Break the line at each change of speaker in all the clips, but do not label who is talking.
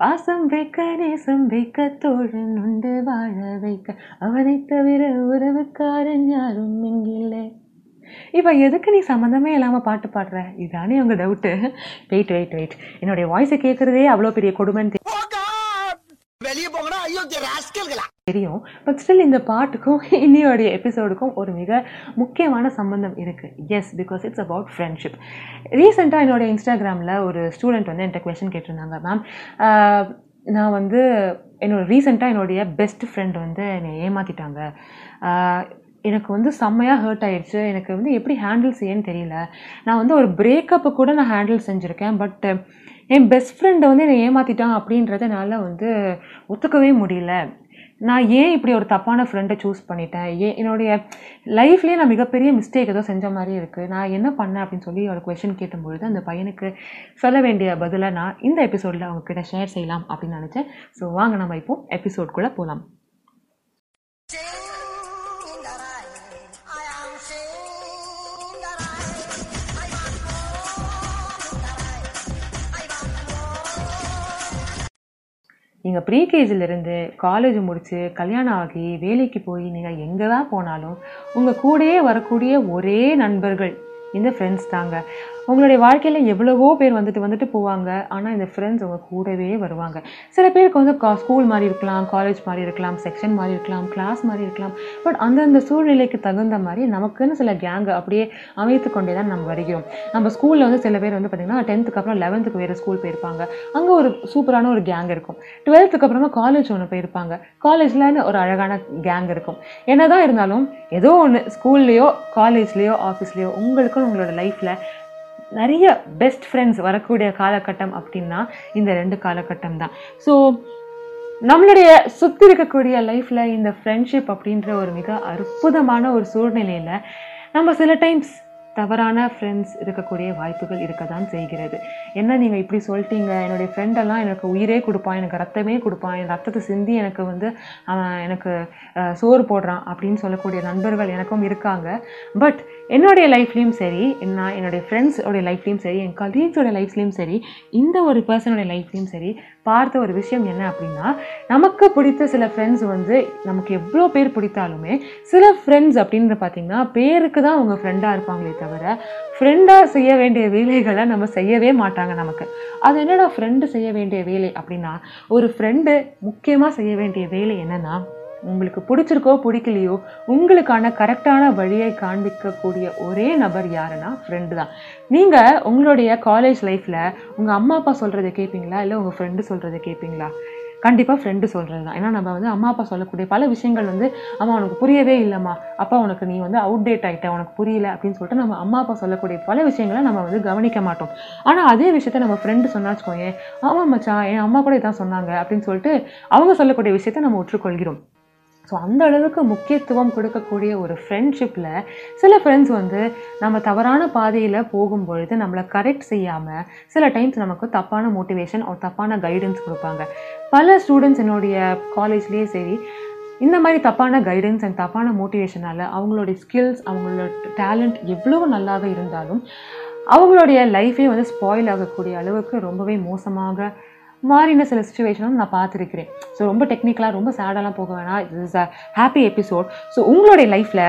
வாசம் வைக்க நேசம் வைக்க தோழன் உண்டு வாழ வைக்க. அவனை தவிர உறவுக்காரன் யாரும் இங்கில்லை. இப்போ எதுக்கு நீ சம்மந்தமே இல்லாமல் பாட்டு பாடுற? இதுதானே உங்கள் டவுட்டு வெயிட் வெயிட் வெயிட் என்னுடைய வாய்ஸை கேட்குறதே அவ்வளோ பெரிய கொடுமைன்னு
வெளியே போகணும் ஐயோ ராஸ்கல்களா
தெரியும். பட் ஸ்டில் இந்த பாட்டுக்கும் இன்னையோடைய எபிசோடுக்கும் ஒரு மிக முக்கியமான சம்பந்தம் இருக்குது yes because it's about friendship ரீசெண்டாக என்னோட இன்ஸ்டாகிராமில் ஒரு ஸ்டூடெண்ட் வந்து என்கிட்ட கொஷின் கேட்டிருந்தாங்க மேம் நான் வந்து என்னோட ரீசெண்டாக என்னுடைய பெஸ்ட் ஃப்ரெண்ட் வந்து என்னை ஏமாற்றிட்டாங்க எனக்கு வந்து செம்மையாக ஹர்ட் ஆயிடுச்சு. எனக்கு வந்து எப்படி ஹேண்டில் செய்யன்னு தெரியல. நான் வந்து ஒரு பிரேக்கப்பை கூட நான் ஹேண்டில் செஞ்சுருக்கேன் பட் என் பெஸ்ட் ஃப்ரெண்டை வந்து என்னை ஏமாற்றிட்டான் அப்படின்றத என்னால் வந்து ஒத்துக்கவே முடியல. நான் ஏன் இப்படி ஒரு தப்பான ஃப்ரெண்டை சூஸ் பண்ணிட்டேன்? ஏன் என்னுடைய லைஃப்லேயே நான் மிகப்பெரிய மிஸ்டேக் ஏதோ செஞ்ச மாதிரி இருக்குது நான் என்ன பண்ணேன் அப்படின்னு சொல்லி ஒரு கொஷின் கேட்டும்பொழுது அந்த பையனுக்கு சொல்ல வேண்டிய பதிலை நான் இந்த எபிசோடில் அவங்கக்கிட்ட ஷேர் செய்யலாம் அப்படின்னு நினச்சேன். ஸோ வாங்க நம்ம இப்போ எபிசோட்குள்ளே போகலாம் நீங்கள் ப்ரீகேஜிலிருந்து காலேஜ் முடித்து கல்யாணம் ஆகி வேலைக்கு போய் நீங்கள் எங்கே தான் போனாலும் உங்கள் கூடயே வரக்கூடிய ஒரே நண்பர்கள் இந்த ஃப்ரெண்ட்ஸ் தாங்க. உங்களுடைய வாழ்க்கையில் எவ்வளவோ பேர் வந்துட்டு வந்துட்டு போவாங்க. ஆனால் இந்த ஃப்ரெண்ட்ஸ் உங்கள் கூடவே வருவாங்க. சில பேருக்கு வந்து கா ஸ்கூல் மாதிரி இருக்கலாம் காலேஜ் மாதிரி இருக்கலாம் செக்ஷன் மாதிரி இருக்கலாம் கிளாஸ் மாதிரி இருக்கலாம். பட் அந்தந்த சூழ்நிலைக்கு தகுந்த மாதிரி நமக்குன்னு சில கேங் அப்படியே அமைத்து கொண்டே தான் நம்ம வருகிறோம். நம்ம ஸ்கூலில் வந்து சில பேர் வந்து பார்த்திங்கன்னா டென்த்துக்கு அப்புறம் லெவன்த்துக்கு வேறு ஸ்கூல் போயிருப்பாங்க. அங்கே ஒரு சூப்பரான ஒரு கேங் இருக்கும். டுவெல்த்துக்கு அப்புறமா காலேஜ் ஒன்று போயிருப்பாங்க. காலேஜில் ஒரு அழகான கேங் இருக்கும். என்னதான் இருந்தாலும் ஏதோ ஒன்று ஸ்கூல்லையோ காலேஜ்லேயோ ஆஃபீஸ்லேயோ உங்களுக்கும் உங்களோட லைஃப்பில் நிறைய பெஸ்ட் ஃப்ரெண்ட்ஸ் வரக்கூடிய காலகட்டம் அப்படின்னா இந்த ரெண்டு காலகட்டம் தான். ஸோ நம்மளுடைய சுற்றி இருக்கக்கூடிய லைஃப்பில் இந்த ஃப்ரெண்ட்ஷிப் அப்படின்ற ஒரு மிக அற்புதமான ஒரு சூழ்நிலையில் நம்ம சில டைம்ஸ் தவறான ஃப்ரெண்ட்ஸ் இருக்கக்கூடிய வாய்ப்புகள் இருக்க தான் செய்கிறது. என்ன நீங்கள் இப்படி சொல்லிட்டீங்க? என்னுடைய ஃப்ரெண்டெல்லாம் எனக்கு உயிரே கொடுப்பான் எனக்கு ரத்தமே கொடுப்பான் என் ரத்தத்தை சிந்தி எனக்கு வந்து அவன் எனக்கு சோறு போடுறான் அப்படின்னு சொல்லக்கூடிய நண்பர்கள் எனக்கும் இருக்காங்க. பட் என்னுடைய லைஃப்லேயும் சரி நான் என்னுடைய ஃப்ரெண்ட்ஸோடைய லைஃப்லேயும் சரி என் கலீக்ஸோட லைஃப்லேயும் சரி இந்த ஒரு பர்சனோடைய லைஃப்லேயும் சரி பார்த்த ஒரு விஷயம் என்ன அப்படின்னா நமக்கு பிடித்த சில ஃப்ரெண்ட்ஸ் வந்து நமக்கு எவ்வளோ பேர் பிடித்தாலுமே சில ஃப்ரெண்ட்ஸ் அப்படின்னு பார்த்தீங்கன்னா பேருக்கு தான் அவங்க ஃப்ரெண்டாக இருப்பாங்களே தவிர ஃப்ரெண்டாக செய்ய வேண்டிய வேலைகளை நம்ம செய்யவே மாட்டாங்க நமக்கு. அது என்னடா ஃப்ரெண்டு செய்ய வேண்டிய வேலை அப்படின்னா ஒரு ஃப்ரெண்டு முக்கியமாக செய்ய வேண்டிய வேலை என்னன்னா உங்களுக்கு பிடிச்சிருக்கோ பிடிக்கலையோ உங்களுக்கான கரெக்டான வழியை காண்பிக்கக்கூடிய ஒரே நபர் யாருன்னா ஃப்ரெண்டு தான். நீங்கள் உங்களுடைய காலேஜ் லைஃப்பில் உங்கள் அம்மா அப்பா சொல்கிறத கேட்பீங்களா இல்லை உங்கள் ஃப்ரெண்டு சொல்கிறத கேட்பீங்களா கண்டிப்பாக ஃப்ரெண்டு சொல்கிறது தான் ஏன்னா நம்ம வந்து அம்மா அப்பா சொல்லக்கூடிய பல விஷயங்கள் வந்து அம்மா உனக்கு புரியவே இல்லைம்மா. அப்பா உனக்கு நீ வந்து அவுடேட் ஆகிட்ட உனக்கு புரியல. அப்படின்னு சொல்லிட்டு நம்ம அம்மா அப்பா சொல்லக்கூடிய பல விஷயங்களை நம்ம வந்து கவனிக்க மாட்டோம். ஆனால் அதே விஷயத்த நம்ம ஃப்ரெண்டு சொன்னா வச்சுக்கோங்க ஆமாம் மச்சான். என் அம்மா கூட இதான் சொன்னாங்க. அப்படின்னு சொல்லிட்டு அவங்க சொல்லக்கூடிய விஷயத்த நம்ம ஒற்றுக்கொள்கிறோம். ஸோ அந்த அளவுக்கு முக்கியத்துவம் கொடுக்கக்கூடிய ஒரு ஃப்ரெண்ட்ஷிப்பில் சில ஃப்ரெண்ட்ஸ் வந்து நம்ம தவறான பாதையில் போகும்பொழுது நம்மளை கரெக்ட் செய்யாமல் சில டைம்ஸ் நமக்கு தப்பான மோட்டிவேஷன் ஒரு தப்பான கைடன்ஸ் கொடுப்பாங்க. பல ஸ்டூடெண்ட்ஸ் என்னுடைய காலேஜ்லேயே சரி இந்த மாதிரி தப்பான கைடன்ஸ் அண்ட் தப்பான மோட்டிவேஷனால் அவங்களுடைய ஸ்கில்ஸ் அவங்களோட டேலண்ட் எவ்வளோ நல்லாவே இருந்தாலும் அவங்களுடைய லைஃபே வந்து ஸ்பாயில் ஆகக்கூடிய அளவுக்கு ரொம்பவே மோசமாக மாறின சில சுச்சுவேஷனும் நான் பார்த்துருக்கிறேன். ஸோ ரொம்ப டெக்னிக்கலாக ரொம்ப சேடெல்லாம் போக வேணாம். It is a happy episode so உங்களுடைய லைஃப்பில்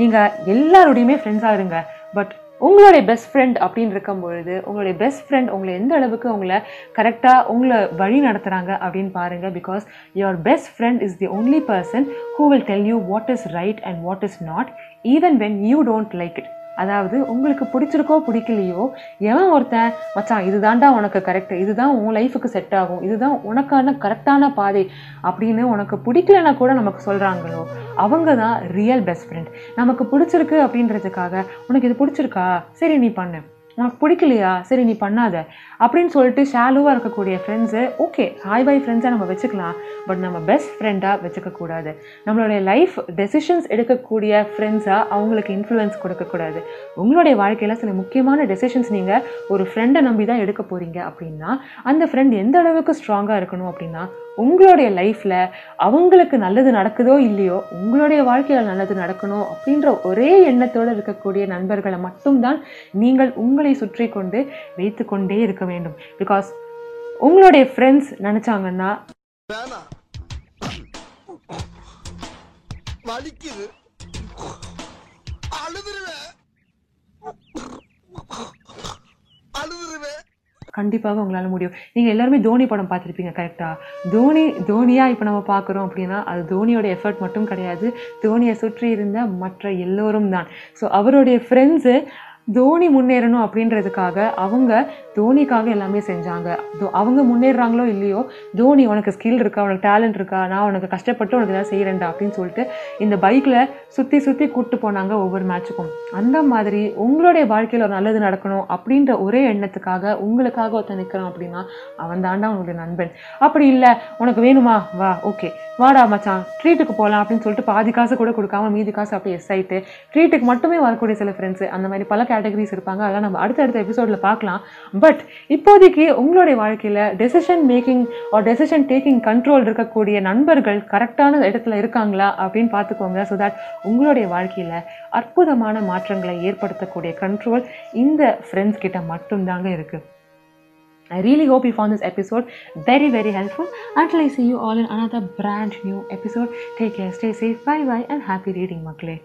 நீங்கள் எல்லாரோடையுமே ஃப்ரெண்ட்ஸாக இருங்க. பட் உங்களுடைய பெஸ்ட் ஃப்ரெண்ட் அப்படின்னு இருக்கும் பொழுது உங்களுடைய பெஸ்ட் ஃப்ரெண்ட் உங்களை எந்த அளவுக்கு உங்களை கரெக்டாக உங்களை வழி நடத்துகிறாங்க அப்படின்னு பாருங்கள் because your best friend is the only person who will tell you what is right and what is not even when you don't like it அதாவது உங்களுக்கு பிடிச்சிருக்கோ பிடிக்கலையோ எவன் ஒருத்தன் மச்சான் இதுதான்டா உனக்கு கரெக்ட் இதுதான் உன் லைஃபுக்கு செட் ஆகும் இதுதான் உனக்கான கரெக்டான பாதை அப்படின்னு உனக்கு பிடிக்கலனா கூட நமக்கு சொல்கிறாங்களோ அவங்க தான் ரியல் பெஸ்ட் ஃப்ரெண்ட் நமக்கு பிடிச்சிருக்கு அப்படின்றதுக்காக உனக்கு இது பிடிச்சிருக்கா? சரி நீ பண்ணு. உனக்கு பிடிக்கலையா? சரி நீ பண்ணாத. அப்படின்னு சொல்லிட்டு ஷாலுவாக இருக்கக்கூடிய ஃப்ரெண்ட்ஸு ஓகே ஹாய் பை ஃப்ரெண்ட்ஸாக நம்ம வச்சுக்கலாம். பட் நம்ம பெஸ்ட் ஃப்ரெண்டாக வச்சுக்கக்கூடாது நம்மளுடைய லைஃப் டெசிஷன்ஸ் எடுக்கக்கூடிய ஃப்ரெண்ட்ஸாக அவங்களுக்கு இன்ஃப்ளூயன்ஸ் கொடுக்கக்கூடாது உங்களுடைய வாழ்க்கையில் சில முக்கியமான டெசிஷன்ஸ் நீங்கள் ஒரு ஃப்ரெண்டை நம்பி தான் எடுக்க போகிறீங்க அப்படின்னா அந்த ஃப்ரெண்ட் எந்த அளவுக்கு ஸ்ட்ராங்காக இருக்கணும் அப்படின்னா உங்களுடைய லைஃப்பில் அவங்களுக்கு நல்லது நடக்குதோ இல்லையோ உங்களுடைய வாழ்க்கையில் நல்லது நடக்கணும் அப்படின்ற ஒரே எண்ணத்தோடு இருக்கக்கூடிய நண்பர்களை மட்டும்தான் நீங்கள் உங்களை சுற்றி கொண்டு வைத்து கொண்டே இருக்க வேண்டும். பிகாஸ் உங்களுடைய ஃப்ரெண்ட்ஸ் நினச்சாங்கன்னா
வலிக்குது. அழுதுருவேன்.
கண்டிப்பாக உங்களால் முடியும். நீங்கள் எல்லாருமே தோனி படம் பார்த்துருப்பீங்க கரெக்டாக தோனி தோனியாக இப்போ நம்ம பார்க்குறோம் அப்படின்னா அது தோனியோட எஃபர்ட் மட்டும் கிடையாது. தோனியை சுற்றி இருந்த மற்ற எல்லோரும் தான். ஸோ அவருடைய ஃப்ரெண்ட்ஸு தோனி முன்னேறணும் அப்படின்றதுக்காக அவங்க தோனிக்காக எல்லாமே செஞ்சாங்க. தோ- அவங்க முன்னேறாங்களோ இல்லையோ தோனி உனக்கு ஸ்கில் இருக்கா உனக்கு டேலண்ட் இருக்கா நான் உனக்கு கஷ்டப்பட்டு உனக்கு ஏதாவது செய்கிறேன்டா அப்படின்னு சொல்லிட்டு இந்த பைக்கில் சுற்றி சுற்றி கூப்பிட்டு போனாங்க ஒவ்வொரு மேட்சுக்கும் அந்த மாதிரி உங்களுடைய வாழ்க்கையில் ஒரு நல்லது நடக்கணும் அப்படின்ற ஒரே எண்ணத்துக்காக உங்களுக்காக ஒருத்தன் நிற்கிறான் அப்படின்னா அவன் தாண்டா உங்களுடைய நண்பன். அப்படி இல்லை உனக்கு வேணுமா? வா ஓகே வாடா மச்சான் ட்ரீட்டுக்கு போகலாம் அப்படின்னு சொல்லிட்டு பாதி காசு கூட கொடுக்காம மீதி காசு அப்படியே எஸ் ஆகிட்டு ட்ரீட்டுக்கு மட்டுமே வரக்கூடிய சில ஃப்ரெண்ட்ஸ் அந்த மாதிரி பல கேட்டகரிஸ் இருப்பாங்க அதெல்லாம் நம்ம அடுத்தடுத்த எபிசோடில் பார்க்கலாம் பட் இப்போதைக்கு உங்களுடைய வாழ்க்கையில் டெசிஷன் மேக்கிங் ஒரு டெசிஷன் டேக்கிங் கண்ட்ரோல் இருக்கக்கூடிய நண்பர்கள் கரெக்டான இடத்துல இருக்காங்களா அப்படின்னு பார்த்துக்கோங்க ஸோ தட் உங்களுடைய வாழ்க்கையில் அற்புதமான மாற்றங்களை ஏற்படுத்தக்கூடிய கண்ட்ரோல் இந்த ஃப்ரெண்ட்ஸ் கிட்ட மட்டும்தாங்க இருக்குது I really hope you found this episode very, very helpful. Until I see you all in another brand new episode, take care, stay safe, bye bye, and happy reading, Makle.